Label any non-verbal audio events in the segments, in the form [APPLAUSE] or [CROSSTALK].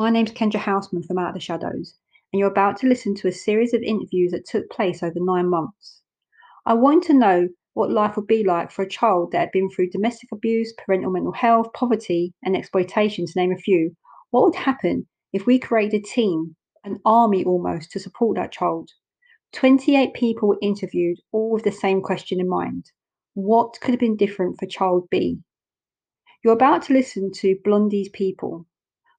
My name's Kendra Houseman from Out of the Shadows, and you're about to listen to a series of interviews that took place over nine months. I wanted to know what life would be like for a child that had been through domestic abuse, parental mental health, poverty, and exploitation, to name a few. What would happen if we created a team, an army almost, to support that child? 28 people were interviewed, all with the same question in mind What could have been different for child B? You're about to listen to Blondie's People.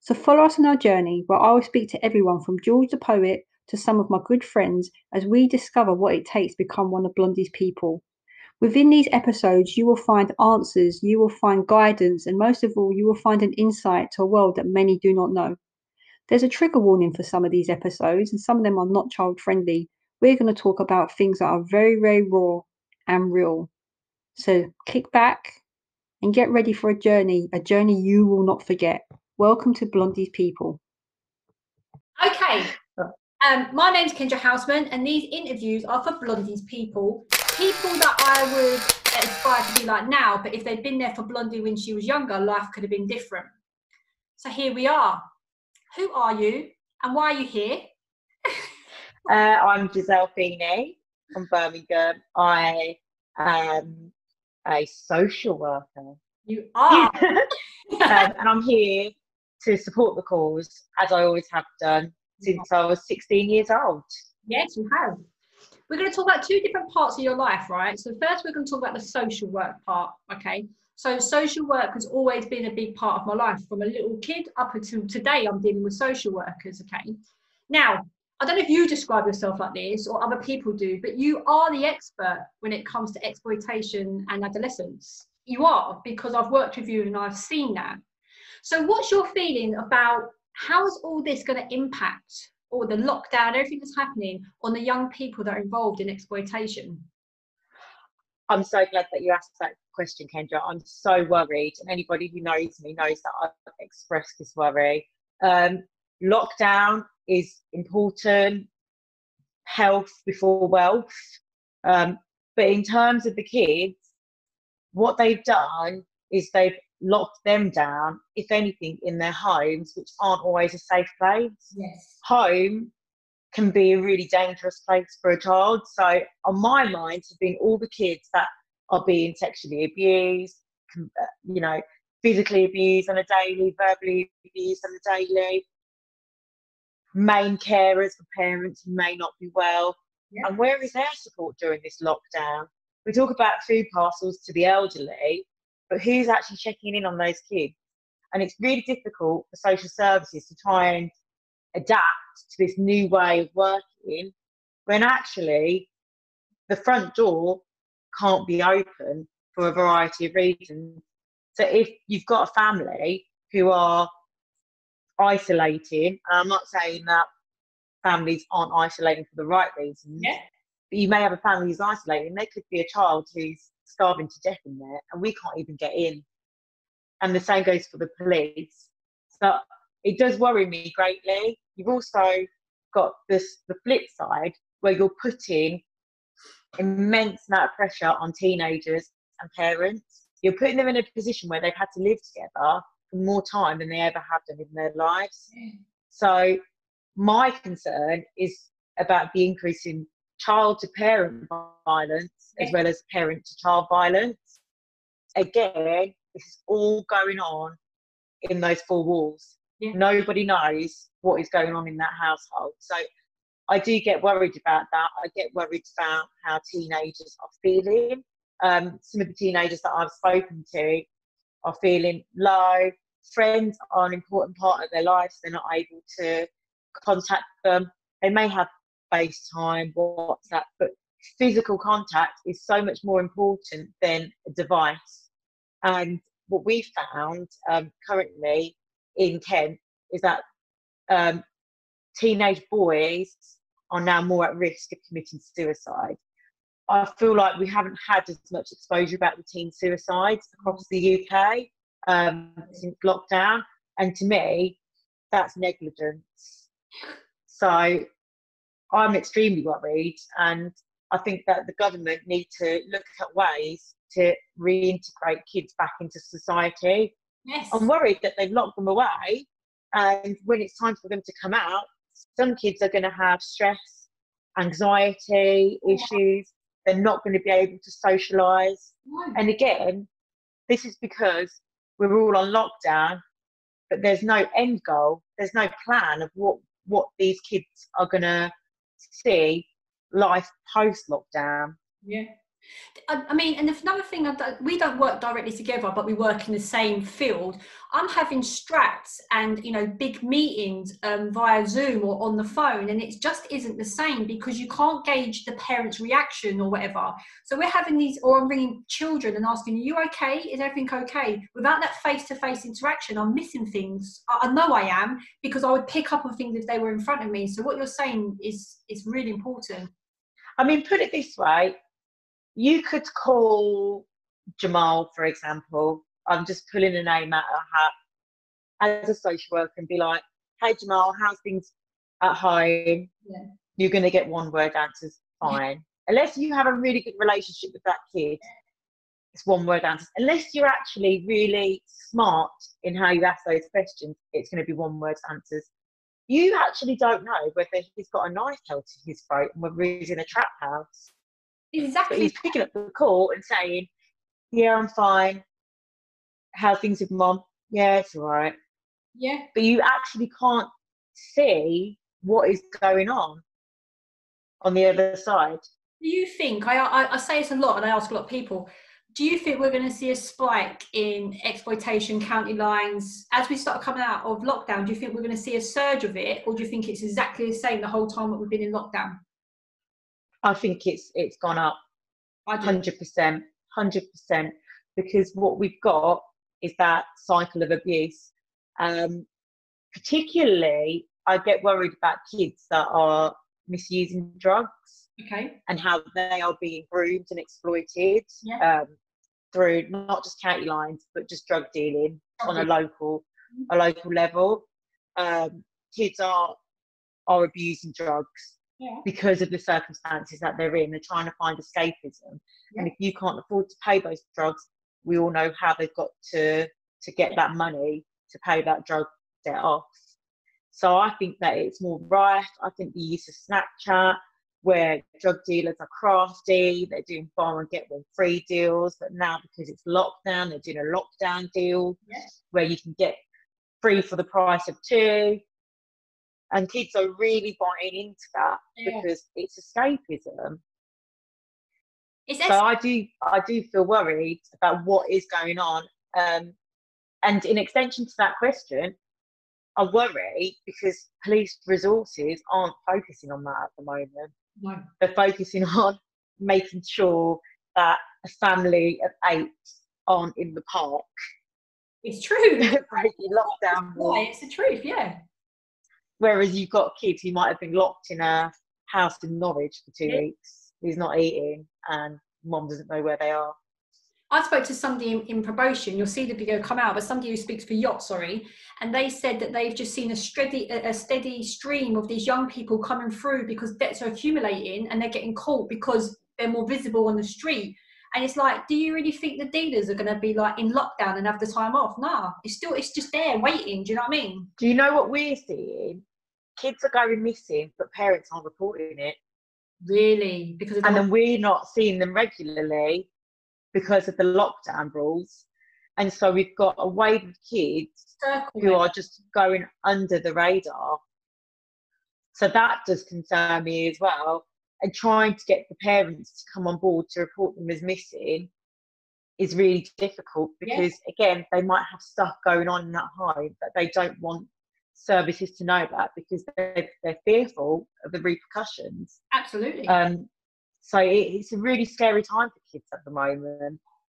So follow us on our journey where I will speak to everyone from George the poet to some of my good friends as we discover what it takes to become one of Blondie's people. Within these episodes, you will find answers, you will find guidance, and most of all, you will find an insight to a world that many do not know. There's a trigger warning for some of these episodes, and some of them are not child friendly. We're going to talk about things that are very, very raw and real. So kick back, and get ready for a journey, a journey you will not forget. Welcome to Blondie's People. Okay, um, my name's Kendra Houseman, and these interviews are for Blondie's People. People that I would aspire to be like now, but if they'd been there for Blondie when she was younger, life could have been different. So here we are. Who are you, and why are you here? [LAUGHS] uh, I'm Giselle Feeney from Birmingham. I am a social worker. You are. [LAUGHS] um, and I'm here to support the cause, as I always have done since I was 16 years old. Yes, you have. We're going to talk about two different parts of your life, right? So, first, we're going to talk about the social work part, okay? So, social work has always been a big part of my life from a little kid up until today. I'm dealing with social workers, okay? Now, I don't know if you describe yourself like this or other people do, but you are the expert when it comes to exploitation and adolescence. You are, because I've worked with you and I've seen that. So, what's your feeling about how is all this going to impact or the lockdown, everything that's happening on the young people that are involved in exploitation? I'm so glad that you asked that question, Kendra. I'm so worried, and anybody who knows me knows that I've expressed this worry. Um, lockdown is important, health before wealth. Um, but in terms of the kids, what they've done is they've locked them down, if anything, in their homes, which aren't always a safe place. Yes. Home can be a really dangerous place for a child. So, on my mind, have been all the kids that are being sexually abused, uh, you know, physically abused on a daily, verbally abused on a daily, main carers for parents who may not be well. Yeah. And where is their support during this lockdown? We talk about food parcels to the elderly, but who's actually checking in on those kids? And it's really difficult for social services to try and adapt to this new way of working when actually the front door can't be open for a variety of reasons. So if you've got a family who are isolating. And I'm not saying that families aren't isolating for the right reasons. Yeah. But you may have a family who's isolating. There could be a child who's starving to death in there, and we can't even get in. And the same goes for the police. So it does worry me greatly. You've also got this the flip side where you're putting immense amount of pressure on teenagers and parents. You're putting them in a position where they've had to live together for more time than they ever have done in their lives. Mm. So my concern is about the increase in child to parent violence as well as parent to child violence. Again, this is all going on in those four walls. Yeah. Nobody knows what is going on in that household. So I do get worried about that. I get worried about how teenagers are feeling. Um, some of the teenagers that I've spoken to are feeling low, friends are an important part of their lives. They're not able to contact them. They may have FaceTime, WhatsApp, but physical contact is so much more important than a device. And what we found um, currently in Kent is that um, teenage boys are now more at risk of committing suicide. I feel like we haven't had as much exposure about the teen suicides across the UK um, since lockdown. And to me, that's negligence. So I'm extremely worried. And I think that the government need to look at ways to reintegrate kids back into society. Yes. I'm worried that they've locked them away And when it's time for them to come out, some kids are going to have stress, anxiety issues. They're not going to be able to socialise. And again, this is because we're all on lockdown, but there's no end goal. There's no plan of what what these kids are going to see life post lockdown. Yeah. I, mean, and if another thing, we don't work directly together, but we work in the same field. I'm having strats and you know big meetings um, via Zoom or on the phone, and it just isn't the same because you can't gauge the parent's reaction or whatever. So we're having these, or I'm ringing children and asking, "Are you okay? Is everything okay?" Without that face-to-face interaction, I'm missing things. I know I am because I would pick up on things if they were in front of me. So what you're saying is is really important. I mean, put it this way you could call Jamal, for example. I'm just pulling a name out of a hat as a social worker and be like, hey, Jamal, how's things at home? Yeah. You're going to get one word answers, fine. Unless you have a really good relationship with that kid, it's one word answers. Unless you're actually really smart in how you ask those questions, it's going to be one word answers. You actually don't know whether he's got a knife held to his throat and whether he's in a trap house but Exactly. he's picking up the call and saying, "Yeah, I'm fine. How things with mom? Yeah, it's all right." Yeah. But you actually can't see what is going on on the other side. Do you think I, I I say this a lot, and I ask a lot of people. Do you think we're going to see a spike in exploitation county lines as we start coming out of lockdown? Do you think we're going to see a surge of it, or do you think it's exactly the same the whole time that we've been in lockdown? I think it's it's gone up hundred percent, hundred percent, because what we've got is that cycle of abuse. Um, particularly, I get worried about kids that are misusing drugs. Okay. and how they are being groomed and exploited Yeah. um, through not just county lines but just drug dealing on a local a local level. Um, kids are are abusing drugs Yeah. because of the circumstances that they're in. They're trying to find escapism, and if you can't afford to pay those drugs, we all know how they've got to to get that money to pay that drug debt off. So I think that it's more rife. I think the use of Snapchat, where drug dealers are crafty, they're doing buy one get one free deals, but now because it's lockdown, they're doing a lockdown deal Yes. where you can get free for the price of two. And kids are really buying into that Yeah. because it's escapism. It's So I do, I do feel worried about what is going on. Um, and in extension to that question, I worry because police resources aren't focusing on that at the moment. no. They're focusing [LAUGHS] on making sure that a family of eight aren't in the park It's true. [LAUGHS] breaking lockdown Why? It's the truth. Yeah. Whereas you've got kids who might have been locked in a house in Norwich for two Yeah. weeks, who's not eating, and mom doesn't know where they are. I spoke to somebody in, in probation. You'll see the video come out, but somebody who speaks for YOT, sorry, and they said that they've just seen a steady a, a steady stream of these young people coming through because debts are accumulating and they're getting caught because they're more visible on the street. And it's like, do you really think the dealers are going to be like in lockdown and have the time off? Nah, it's still it's just there waiting. Do you know what I mean? Do you know what we're seeing? Kids are going missing, but parents aren't reporting it. Really, because And then we're not seeing them regularly because of the lockdown rules. And so we've got a wave of kids circle. who are just going under the radar. So that does concern me as well. And trying to get the parents to come on board to report them as missing is really difficult because, again, they might have stuff going on at home that they don't want services to know about because they're, they're fearful of the repercussions. Absolutely. Um, so it, it's a really scary time for kids at the moment.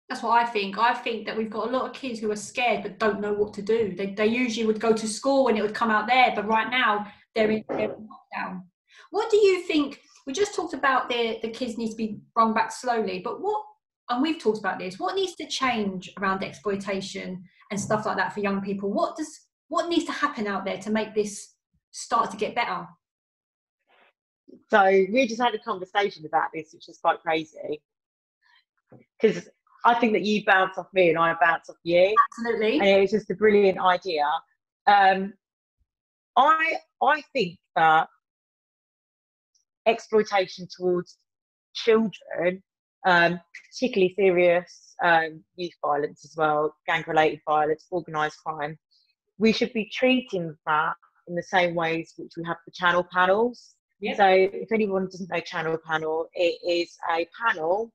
That's what I think. I think that we've got a lot of kids who are scared but don't know what to do. They, they usually would go to school and it would come out there, but right now they're in, they're in lockdown. What do you think? We just talked about the, the kids need to be brought back slowly, but what, and we've talked about this, what needs to change around exploitation and stuff like that for young people? What does, what needs to happen out there to make this start to get better? So we just had a conversation about this, which is quite crazy. Because I think that you bounce off me and I bounce off you. Absolutely. And it was just a brilliant idea. Um, I I think that exploitation towards children, um, particularly serious um, youth violence as well, gang-related violence, organised crime, we should be treating that in the same ways which we have the channel panels. Yep. So, if anyone doesn't know channel panel, it is a panel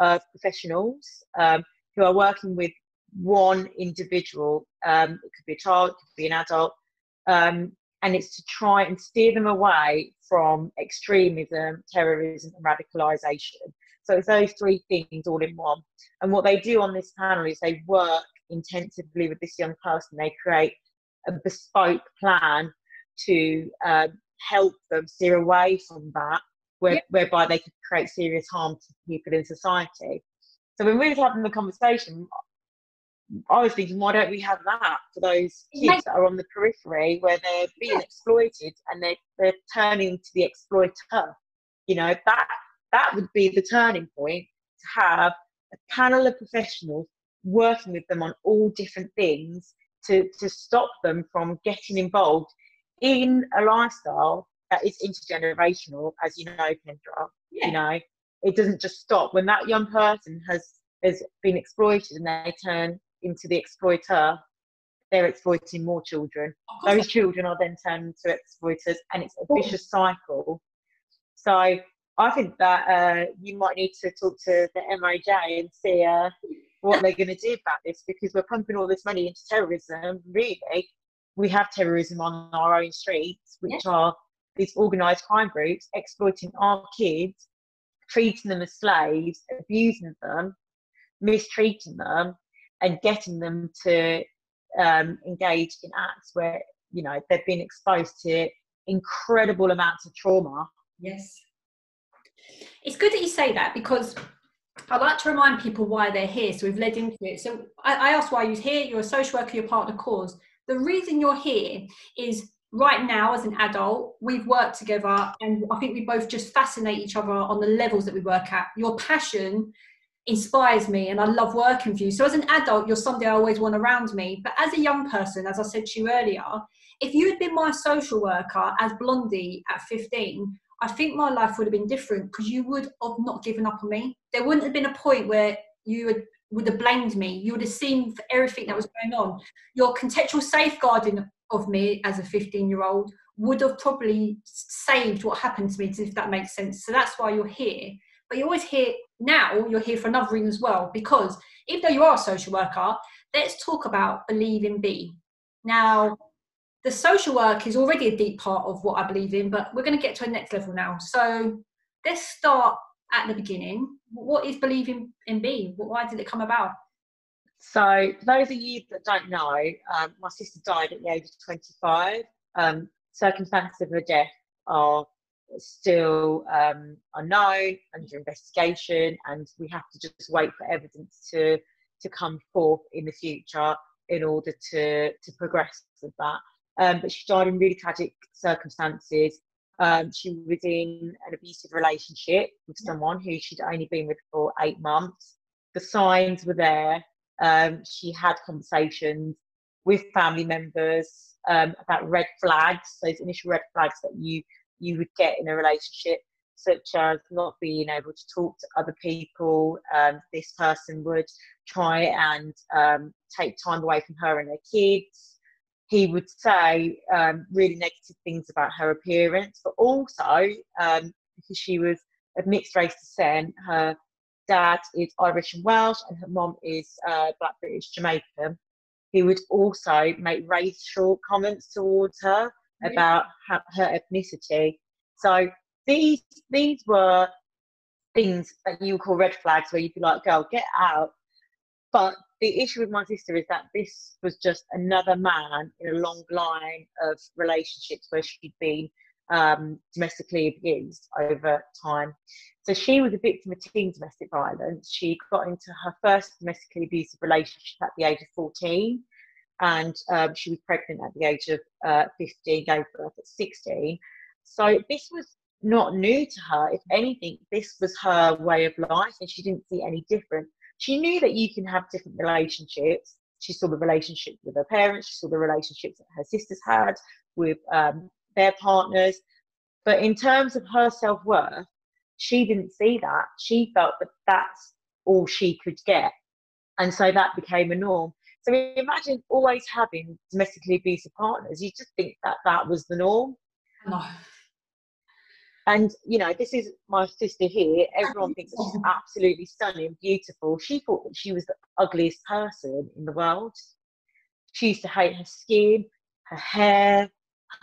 of professionals um, who are working with one individual. Um, it could be a child, it could be an adult, um, and it's to try and steer them away from extremism, terrorism, and radicalisation. So it's those three things all in one. And what they do on this panel is they work intensively with this young person. They create a bespoke plan to uh, help them steer away from that, where, Yep. whereby they could create serious harm to people in society. So when we were having the conversation, I was thinking, why don't we have that for those kids that are on the periphery where they're being Yeah. exploited and they they're turning to the exploiter? You know that that would be the turning point to have a panel of professionals working with them on all different things to to stop them from getting involved in a lifestyle that is intergenerational, as you know, Kendra Yeah. you know. It doesn't just stop. When that young person has has been exploited and they turn into the exploiter they're exploiting more children. Those children are then turned into exploiters and it's a vicious cycle. So i think that uh, you might need to talk to the moj and see uh, what they're going to do about this because we're pumping all this money into terrorism really we have terrorism on our own streets which are these organized crime groups exploiting our kids treating them as slaves, abusing them, mistreating them, and getting them to um, engage in acts where you know they've been exposed to incredible amounts of trauma. Yes. It's good that you say that because I like to remind people why they're here. So we've led into it. So I, I asked why you're here. You're a social worker, you're part of the cause. The reason you're here is right now, as an adult, we've worked together and I think we both just fascinate each other on the levels that we work at. Your passion inspires me and I love working with you. So as an adult, you're somebody I always want around me. But as a young person, as I said to you earlier, if you had been my social worker as Blondie at 15, I think my life would have been different because you would have not given up on me. There wouldn't have been a point where you would, would have blamed me. You would have seen everything that was going on. Your contextual safeguarding of me as a 15 year old would have probably saved what happened to me, if that makes sense. So that's why you're here. But you're always here now, you're here for another reason as well, because even though you are a social worker, let's talk about believe in B. Now, the social work is already a deep part of what I believe in, but we're going to get to a next level now. So let's start at the beginning. What is believing in B? Why did it come about? So, those of you that don't know, um, my sister died at the age of 25. Um, circumstances of her death are still um, unknown, under investigation, and we have to just wait for evidence to to come forth in the future in order to to progress with that. Um, but she died in really tragic circumstances. Um, she was in an abusive relationship with someone who she'd only been with for eight months. The signs were there. Um, she had conversations with family members um, about red flags, those initial red flags that you you would get in a relationship, such as not being able to talk to other people. Um, this person would try and um, take time away from her and her kids. He would say um, really negative things about her appearance, but also um, because she was of mixed race descent, her dad is Irish and Welsh, and her mom is uh, Black British Jamaican. He would also make racial comments towards her Yeah. about her, her ethnicity. So these these were things that you would call red flags, where you'd be like, "Girl, get out." But the issue with my sister is that this was just another man in a long line of relationships where she'd been um, domestically abused over time. So she was a victim of teen domestic violence. She got into her first domestically abusive relationship at the age of 14, and um, she was pregnant at the age of uh, 15, gave birth at 16. So this was not new to her. If anything, this was her way of life, and she didn't see any different. She knew that you can have different relationships, She saw the relationship with her parents. She saw the relationships that her sisters had with um, their partners. But in terms of her self worth, she didn't see that. She felt that that's all she could get. And so that became a norm. So imagine always having domestically abusive partners. You just think that that was the norm. No. And you know, this is my sister here. Everyone thinks she's [LAUGHS] absolutely stunning, beautiful. She thought that she was the ugliest person in the world. She used to hate her skin, her hair,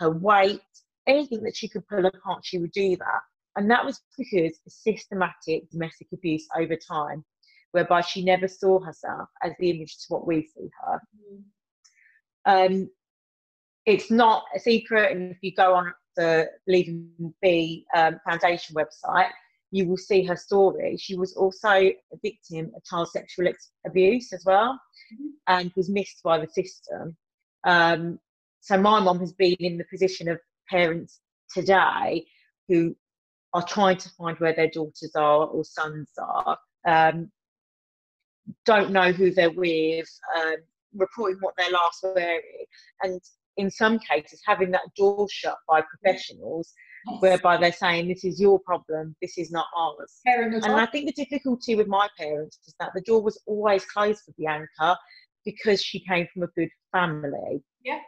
her weight, anything that she could pull apart, she would do that. And that was because of systematic domestic abuse over time, whereby she never saw herself as the image to what we see her. Um, it's not a secret, and if you go on the Believe in B um, Foundation website, you will see her story. She was also a victim of child sexual ex- abuse as well, Mhm. and was missed by the system. Um, so my mom has been in the position of parents today who are trying to find where their daughters are or sons are, um, don't know who they're with, um, reporting what they're last wearing, and in some cases having that door shut by professionals, whereby they're saying this is your problem, this is not ours. Parent And. I think the difficulty with my parents is that the door was always closed for Bianca because she came from a good family. Yeah.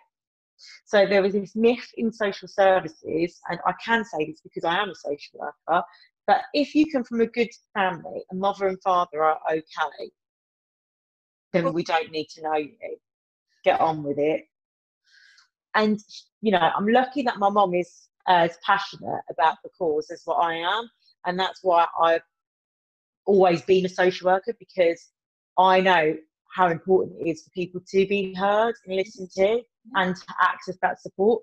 So there was this myth in social services, and I can say this because I am a social worker, that if you come from a good family and mother and father are okay, then we don't need to know you. Get on with it. And you know, I'm lucky that my mom is as passionate about the cause as what I am, and that's why I've always been a social worker because I know how important it is for people to be heard and listened to and to access that support.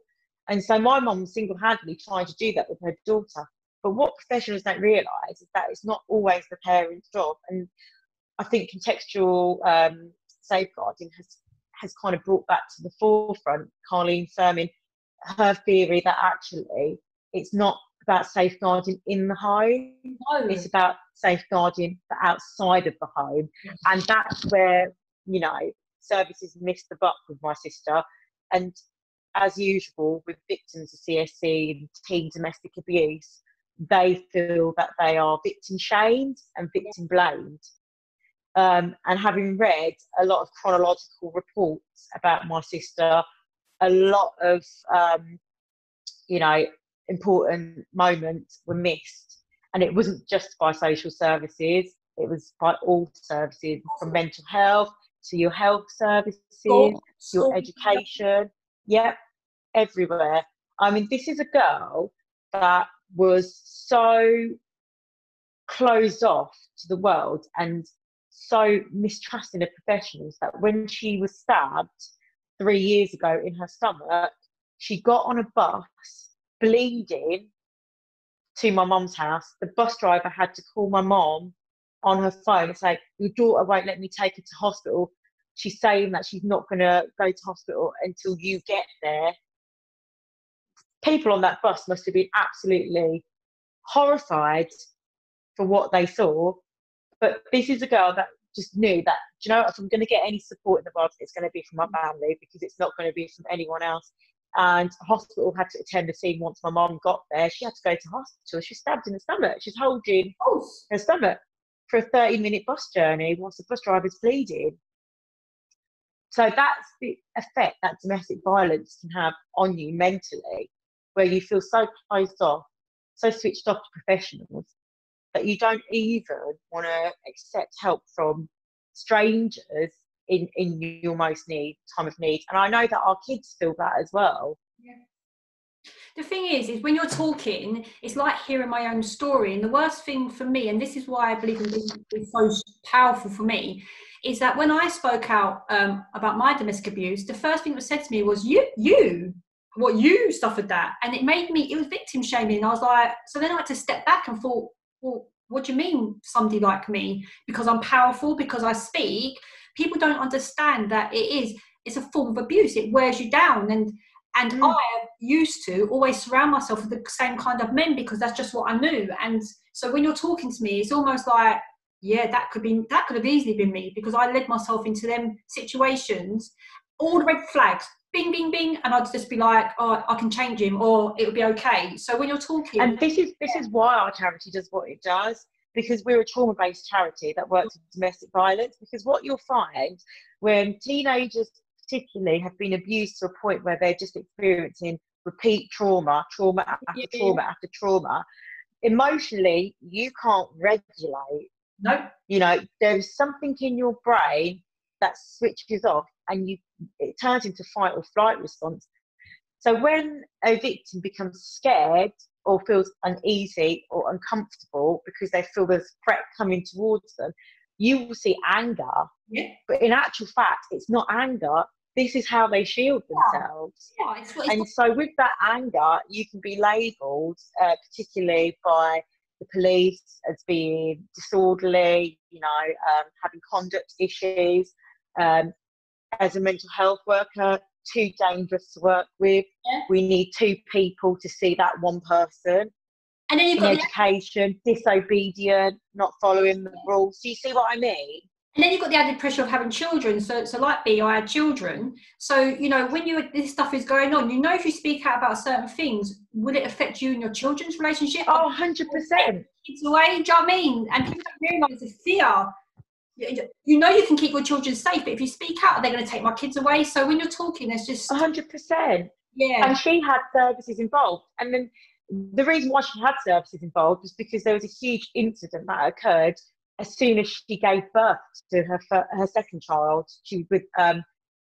And so my mum single-handedly tried to do that with her daughter. But what professionals don't realise is that it's not always the parent's job. And I think contextual um, safeguarding has has kind of brought back to the forefront. Carlene Firmin, her theory that actually it's not about safeguarding in the home, No. it's about safeguarding the outside of the home. And that's where, you know, services missed the buck with my sister. And as usual, with victims of CSE and teen domestic abuse, they feel that they are victim shamed and victim blamed. Um, and having read a lot of chronological reports about my sister, a lot of, um, you know, important moments were missed. And it wasn't just by social services, it was by all services, from mental health to your health services, School- your school- education. Yep, everywhere. I mean, this is a girl that was so closed off to the world and so mistrusting of professionals that when she was stabbed three years ago in her stomach, she got on a bus bleeding to my mum's house. The bus driver had to call my mom on her phone and say, Your daughter won't let me take her to hospital. She's saying that she's not going to go to hospital until you get there. People on that bus must have been absolutely horrified for what they saw. But this is a girl that just knew that, you know, if I'm going to get any support in the world, it's going to be from my family because it's not going to be from anyone else. And hospital had to attend the scene once my mom got there. She had to go to hospital. She was stabbed in the stomach. She's holding course. her stomach for a 30 minute bus journey whilst the bus driver's bleeding. So that's the effect that domestic violence can have on you mentally, where you feel so closed off, so switched off to professionals that you don't even want to accept help from strangers in, in your most need time of need. And I know that our kids feel that as well. Yeah. The thing is, is when you're talking, it's like hearing my own story. And the worst thing for me, and this is why I believe in being is so powerful for me, is that when I spoke out um, about my domestic abuse, the first thing that was said to me was, "You, you, what you suffered that," and it made me. It was victim shaming. And I was like, so then I had to step back and thought, well, what do you mean somebody like me? Because I'm powerful, because I speak. People don't understand that it is. It's a form of abuse. It wears you down, and and Mm. I used to always surround myself with the same kind of men because that's just what I knew. And so when you're talking to me, it's almost like yeah, that could be that could have easily been me because I led myself into them situations, all the red flags, bing, bing, bing, and I'd just be like, oh, I can change him, or it'll be okay. So when you're talking, and this is this is why our charity does what it does because we're a trauma-based charity that works with domestic violence. Because what you'll find when teenagers, particularly, have been abused to a point where they're just experiencing repeat trauma, trauma after Yeah. trauma after trauma, emotionally you can't regulate no, you know there's something in your brain that switches off and you it turns into fight or flight response. So when a victim becomes scared or feels uneasy or uncomfortable because they feel there's threat coming towards them you will see anger. Yeah. but in actual fact it's not anger. This is how they shield themselves. Yeah, it's, it's and so with that anger you can be labelled uh, particularly by the police as being disorderly you know um, having conduct issues um, as a mental health worker too dangerous to work with Yeah. we need two people to see that one person and then you've got the, education disobedient not following the rules do you see what i mean and then you've got the added pressure of having children. So, so like me, I had children. So you know, when you this stuff is going on, you know, if you speak out about certain things, will it affect you and your children's relationship? oh 100% kids away. Do you know what I mean? And people don't realise the fear. You you know you can keep your children safe, but if you speak out, they're going to take my kids away. So when you're talking, there's just 100% yeah, and she had services involved. And then the reason why she had services involved was because there was a huge incident that occurred as soon as she gave birth to her her second child. She was with um,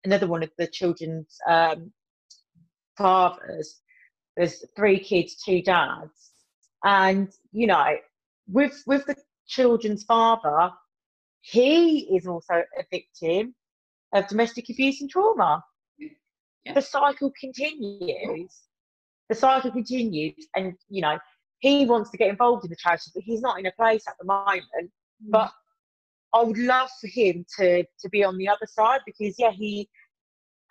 another one of the children's um, fathers. There's three kids, two dads, and you know, with with the children's father, he is also a victim of domestic abuse and trauma. Yeah. The cycle continues. The cycle continues, and you know, he wants to get involved in the charity, but he's not in a place at the moment. Mm. But I would love for him to to be on the other side because yeah, he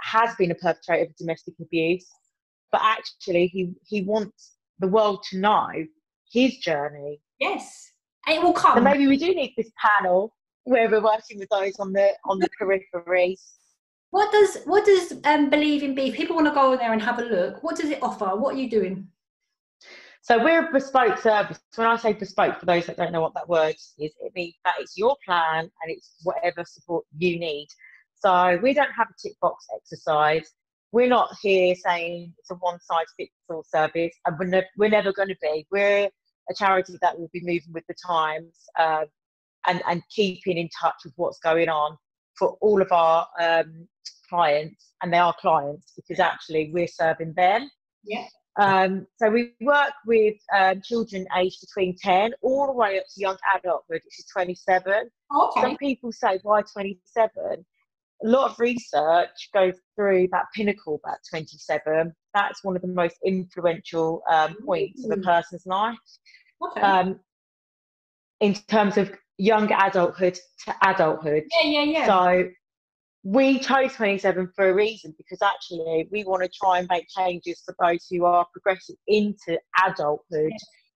has been a perpetrator of domestic abuse, but actually he he wants the world to know his journey. yes, and it will So come. maybe we do need this panel where we're working with those on the on the peripheries. What does what does um, believe in B? People want to go in there and have a look. What does it offer? What are you doing? So we're a bespoke service. When I say bespoke, for those that don't know what that word is, it means that it's your plan and it's whatever support you need. So we don't have a tick box exercise. We're not here saying it's a one size fits all service, and we're, ne- we're never going to be. We're a charity that will be moving with the times um, and and keeping in touch with what's going on for all of our um, clients, and they are clients because actually we're serving them. Yeah. Um, so we work with um, children aged between 10 all the way up to young adulthood, which is 27. Okay. Some people say, why 27? A lot of research goes through that pinnacle about 27. That's one of the most influential um, points of a Mm. person's life Okay. um, in terms of young adulthood to adulthood. yeah, yeah, yeah. So we chose 27 for a reason because actually we want to try and make changes for those who are progressing into adulthood,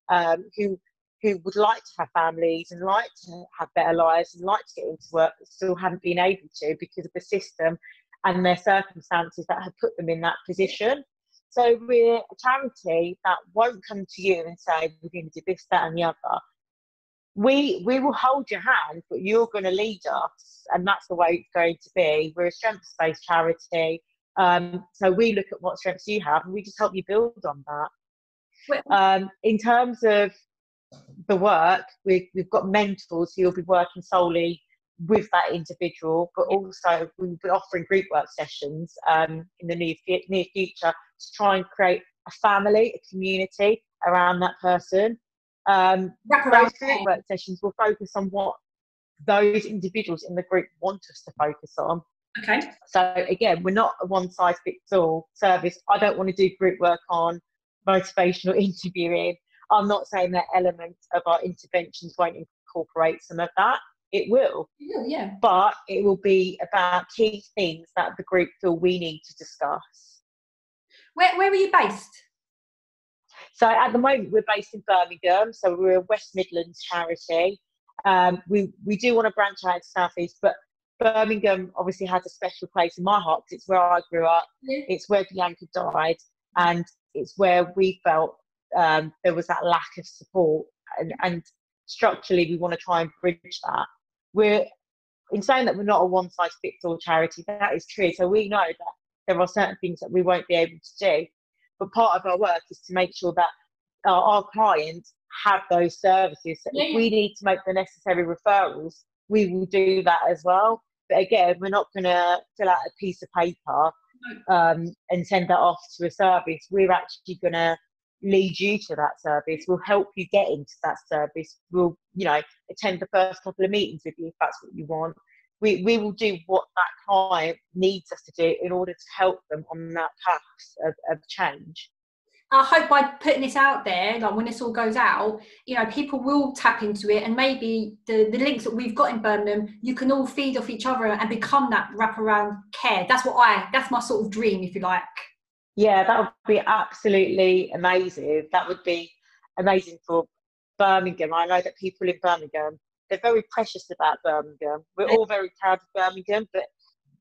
um, who who would like to have families and like to have better lives and like to get into work but still haven't been able to because of the system and their circumstances that have put them in that position. So we're a charity that won't come to you and say we're going to do this, that, and the other we we will hold your hand, but you're going to lead us, and that's the way it's going to be. We're a strengths-based charity, um, so we look at what strengths you have, and we just help you build on that. Um, in terms of the work, we, we've got mentors who will be working solely with that individual, but also we'll be offering group work sessions um, in the near, near future to try and create a family, a community around that person. Um, those group work sessions will focus on what those individuals in the group want us to focus on. Okay. So again, we're not a one size fits all service. I don't want to do group work on motivational [LAUGHS] interviewing. I'm not saying that elements of our interventions won't incorporate some of that. It will, Yeah, yeah. but it will be about key things that the group feel we need to discuss. Where where are you based? So at the moment, we're based in Birmingham, so we're a West Midlands charity. Um, we we do want to branch out to southeast, but Birmingham obviously has a special place in my heart because it's where I grew up. Yeah. It's where Bianca died, and it's where we felt um, there was that lack of support. And, and structurally, we want to try and bridge that. We're in saying that we're not a one size fits all charity. That is true. So we know that there are certain things that we won't be able to do. But part of our work is to make sure that our, our clients have those services. So Yeah, if we need to make the necessary referrals, we will do that as well. But again, we're not going to fill out a piece of paper um, and send that off to a service. We're actually going to lead you to that service. We'll help you get into that service. We'll, you know, attend the first couple of meetings with you if that's what you want. We, we will do what that client needs us to do in order to help them on that path of, of change. I hope by putting this out there, like when this all goes out, you know, people will tap into it and maybe the, the links that we've got in Birmingham, you can all feed off each other and become that wraparound care. That's what I, that's my sort of dream, if you like. Yeah, that would be absolutely amazing. That would be amazing for Birmingham. I know that people in Birmingham, they're very precious about Birmingham. We're all very proud of Birmingham, but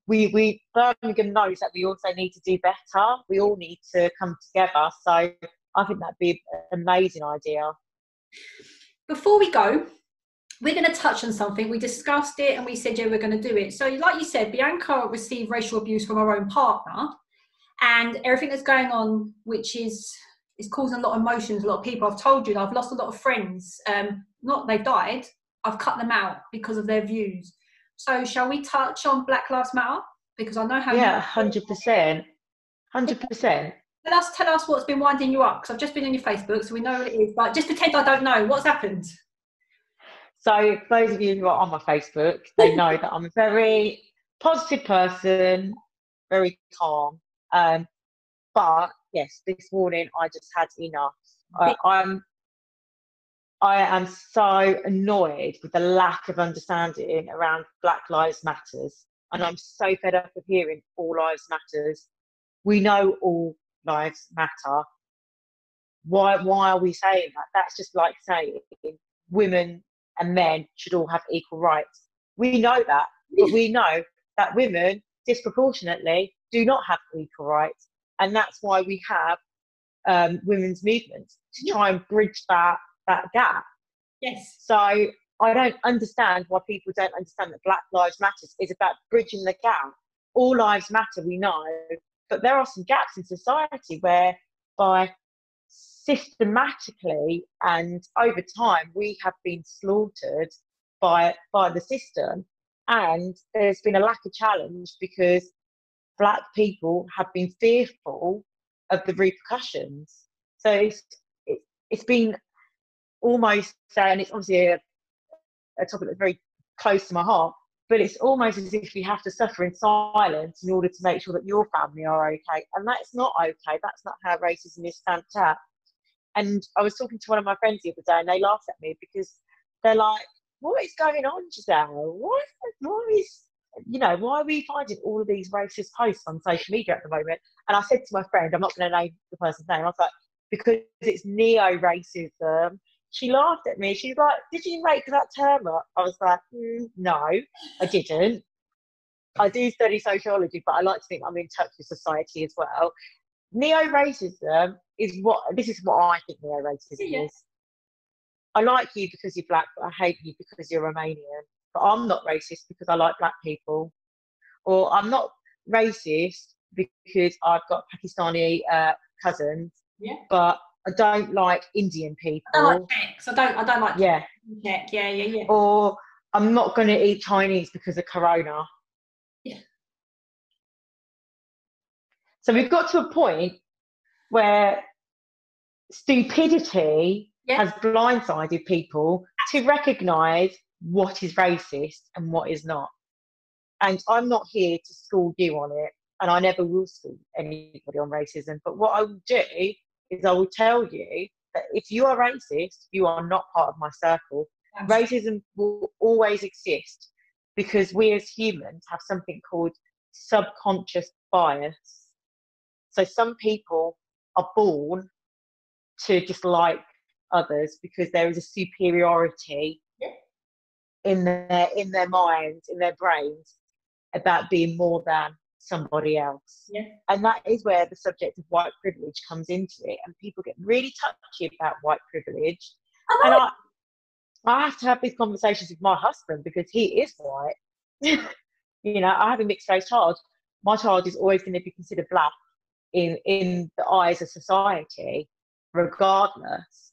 we, we Birmingham knows that we also need to do better. We all need to come together. So I think that'd be an amazing idea. Before we go, we're going to touch on something. We discussed it and we said, yeah, we're going to do it. So, like you said, Bianca received racial abuse from her own partner and everything that's going on, which is is causing a lot of emotions. A lot of people. I've told you, I've lost a lot of friends. Um, not they've died. I've cut them out because of their views. So, shall we touch on Black Lives Matter? Because I know how. Yeah, hundred percent, hundred percent. tell us, tell us what's been winding you up. Because I've just been on your Facebook, so we know what it is. But just pretend I don't know what's happened. So those of you who are on my Facebook, they [LAUGHS] know that I'm a very positive person, very calm. Um, but yes, this morning I just had enough. I, I'm I am so annoyed with the lack of understanding around Black Lives Matters, and I'm so fed up of hearing all lives matters. We know all lives matter. Why why are we saying that? That's just like saying women and men should all have equal rights. We know that, but we know that women disproportionately do not have equal rights, and that's why we have um, women's movements to try and bridge that that gap. Yes. So I don't understand why people don't understand that Black Lives Matter is about bridging the gap. All lives matter, we know, but there are some gaps in society where by systematically and over time we have been slaughtered by by the system and there's been a lack of challenge because black people have been fearful of the repercussions so it's it, it's been almost and it's obviously a, a topic that's very close to my heart but it's almost as if you have to suffer in silence in order to make sure that your family are okay and that's not okay that's not how racism is stamped out and I was talking to one of my friends the other day, and they laughed at me because they're like, "What is going on, Giselle? Why, why is, you know, why are we finding all of these racist posts on social media at the moment?" And I said to my friend, "I'm not going to name the person's name." I was like, "Because it's neo-racism." She laughed at me. She's like, "Did you make that term up?" I was like, mm, "No, I didn't." I do study sociology, but I like to think I'm in touch with society as well. Neo-racism is what this is what I think neo-racism Yeah. is. I like you because you're black, but I hate you because you're Romanian. But I'm not racist because I like black people, or I'm not racist because I've got Pakistani uh, cousins, Yeah. but I don't like Indian people. I don't like Czechs. I don't. I don't like yeah, Czech. Yeah, yeah, yeah. or I'm not going to eat Chinese because of Corona. Yeah. So we've got to a point where stupidity Yeah. has blindsided people to recognise what is racist and what is not. And I'm not here to school you on it, and I never will school anybody on racism. But what I will do is I will tell you that if you are racist, you are not part of my circle. Racism will always exist because we as humans have something called subconscious bias. So some people are born to dislike others because there is a superiority Yeah. in their in their minds, in their brains, about being more than somebody else. Yeah. And that is where the subject of white privilege comes into it. And people get really touchy about white privilege. I And. I, I have to have these conversations with my husband because he is white. [LAUGHS] you know, I have a mixed race child. My child is always going to be considered black in in the eyes of society, regardless.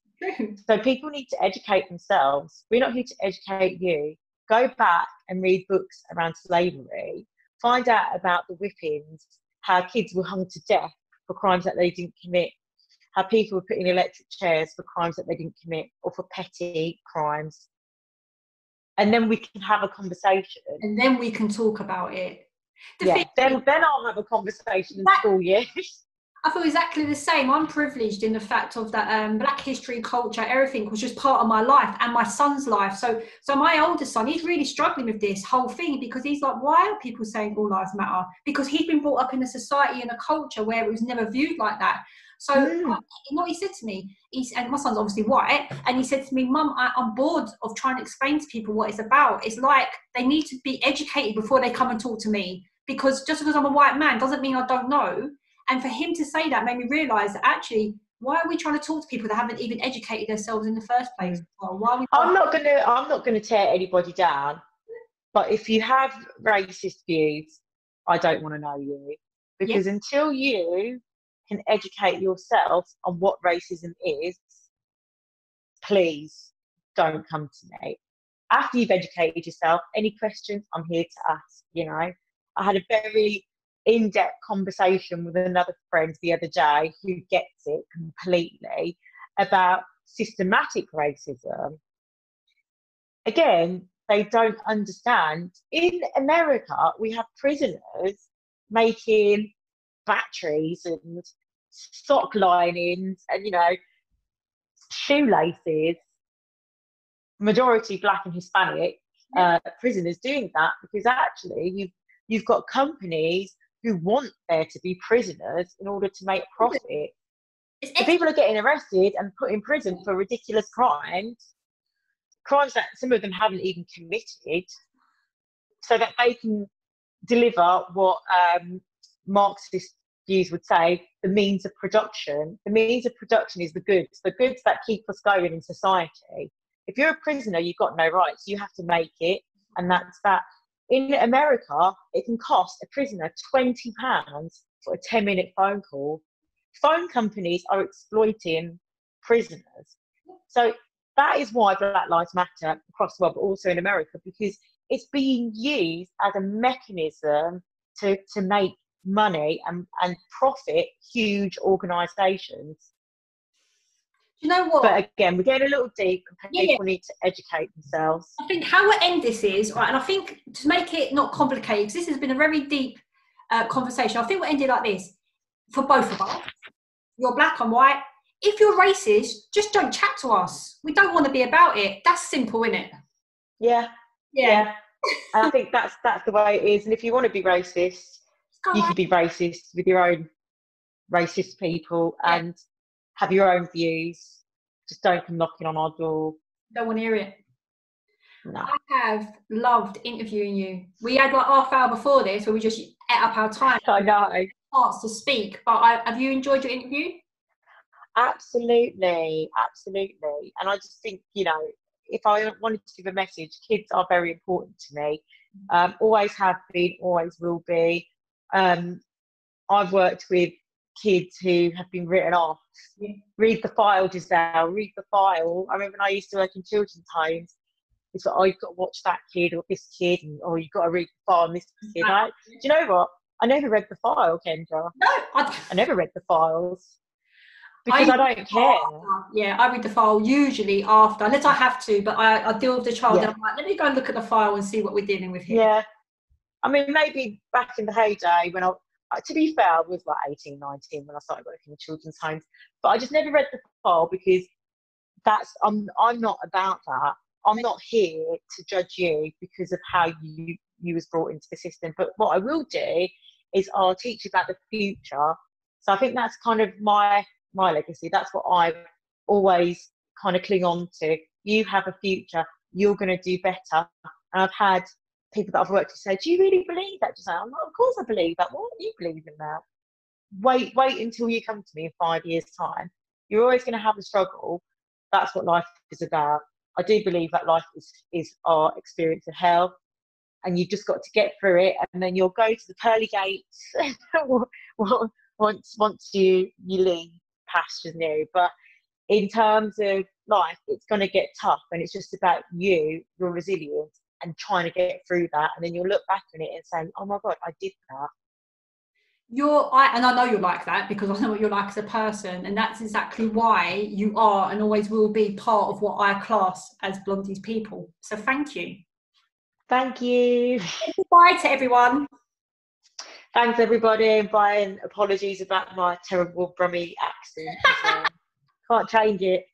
So people need to educate themselves. We're not here to educate you. Go back and read books around slavery. Find out about the whippings, how kids were hung to death for crimes that they didn't commit, how people were put in electric chairs for crimes that they didn't commit or for petty crimes. And then we can have a conversation. And then we can talk about it. The Yeah, then, then I'll have a conversation in school years. [LAUGHS] I feel exactly the same. I'm privileged in the fact of that um, Black history, culture, everything was just part of my life and my son's life. So, so my older son, he's really struggling with this whole thing because he's like, why are people saying all lives matter? Because he's been brought up in a society and a culture where it was never viewed like that. So, Mm. you know what he said to me? He's, and my son's obviously white, and he said to me, Mum, I, I'm bored of trying to explain to people what it's about. It's like they need to be educated before they come and talk to me. Because just because I'm a white man doesn't mean I don't know. And for him to say that made me realise that actually, why are we trying to talk to people that haven't even educated themselves in the first place? Why are we I'm not gonna I'm not gonna tear anybody down. But if you have racist views, I don't want to know you. Because until you can educate yourself on what racism is, please don't come to me. After you've educated yourself, any questions, I'm here to ask, you know. I had a very in-depth conversation with another friend the other day who gets it completely about systematic racism. Again, they don't understand. In America, we have prisoners making batteries and sock linings and, you know, shoelaces, majority black and Hispanic uh, prisoners doing that because actually you've, you've got companies who want there to be prisoners in order to make profit. It's So people are getting arrested and put in prison for ridiculous crimes, crimes that some of them haven't even committed, so that they can deliver what um, Marxist views would say the means of production. The means of production is the goods, the goods that keep us going in society. If you're a prisoner, you've got no rights. You have to make it, and that's that. In America, it can cost a prisoner £20 for a 10 minute phone call phone companies are exploiting prisoners. So that is why Black Lives Matter across the world, but also in America, because it's being used as a mechanism to, to make money and, and profit huge organisations. You know what? But again, we're getting a little deep and Yeah. people need to educate themselves. I think how we end this is, right, and I think to make it not complicated, because this has been a very deep uh, conversation, I think we'll end it like this for both of us. You're black, I'm white. If you're racist, just don't chat to us. We don't want to be about it. That's simple, isn't it? Yeah, yeah. and I think that's that's the way it is. And if you want to be racist, you can be racist with your own racist people Yeah. and have your own views. Just don't come knocking on our door. don't want to hear it. No. I have loved interviewing you. We had like half hour before this where we just ate up our time, [LAUGHS] I know. chance to speak. But I, have you enjoyed your interview? Absolutely, absolutely. And I just think, you know, if I wanted to give a message, kids are very important to me. Um, always have been, always will be. Um, I've worked with kids who have been written off. Yeah. Read the file, Giselle, read the file. I remember when I used to work in children's homes. It's like, oh, you've got to watch that kid or this kid, and or you've got to read the file on this kid. I, do you know what? I never read the file, Kendra. No, I, I never read the files because I, don't care. Yeah, I read the file usually after, unless I have to, but I, I deal with the child Yeah. and I'm like, let me go and look at the file and see what we're dealing with here. Yeah. I mean, maybe back in the heyday when I, Uh, to be fair, I was like 18, 19 when I started working in children's homes, but I just never read the file because that's, I'm, I'm not about that. I'm not here to judge you because of how you, you was brought into the system. But what I will do is I'll teach you about the future. So I think that's kind of my, my legacy. That's what I always kind of cling on to. You have a future. you're going to do better. And I've had people that I've worked with say, "Do you really believe that?" Just say, "I'm like, of course I believe that. What do you believe in that?" Wait, wait until you come to me in five years' time. You're always going to have a struggle. That's what life is about. I do believe that life is is our experience of hell, and you've just got to get through it, and then you'll go to the pearly gates [LAUGHS] once once you you leave pastures new. But in terms of life, it's going to get tough, and it's just about you, your resilience, and trying to get through that. And then you'll look back on it and say, "Oh my God, I did that." You're, I, and I know you're like that because [LAUGHS] I know what you're like as a person, and that's exactly why you are and always will be part of what I class as Blondie's people. So thank you. Thank you. Bye to everyone. Thanks, everybody. And Brian, apologies about my terrible Brummie accent. [LAUGHS] can't change it.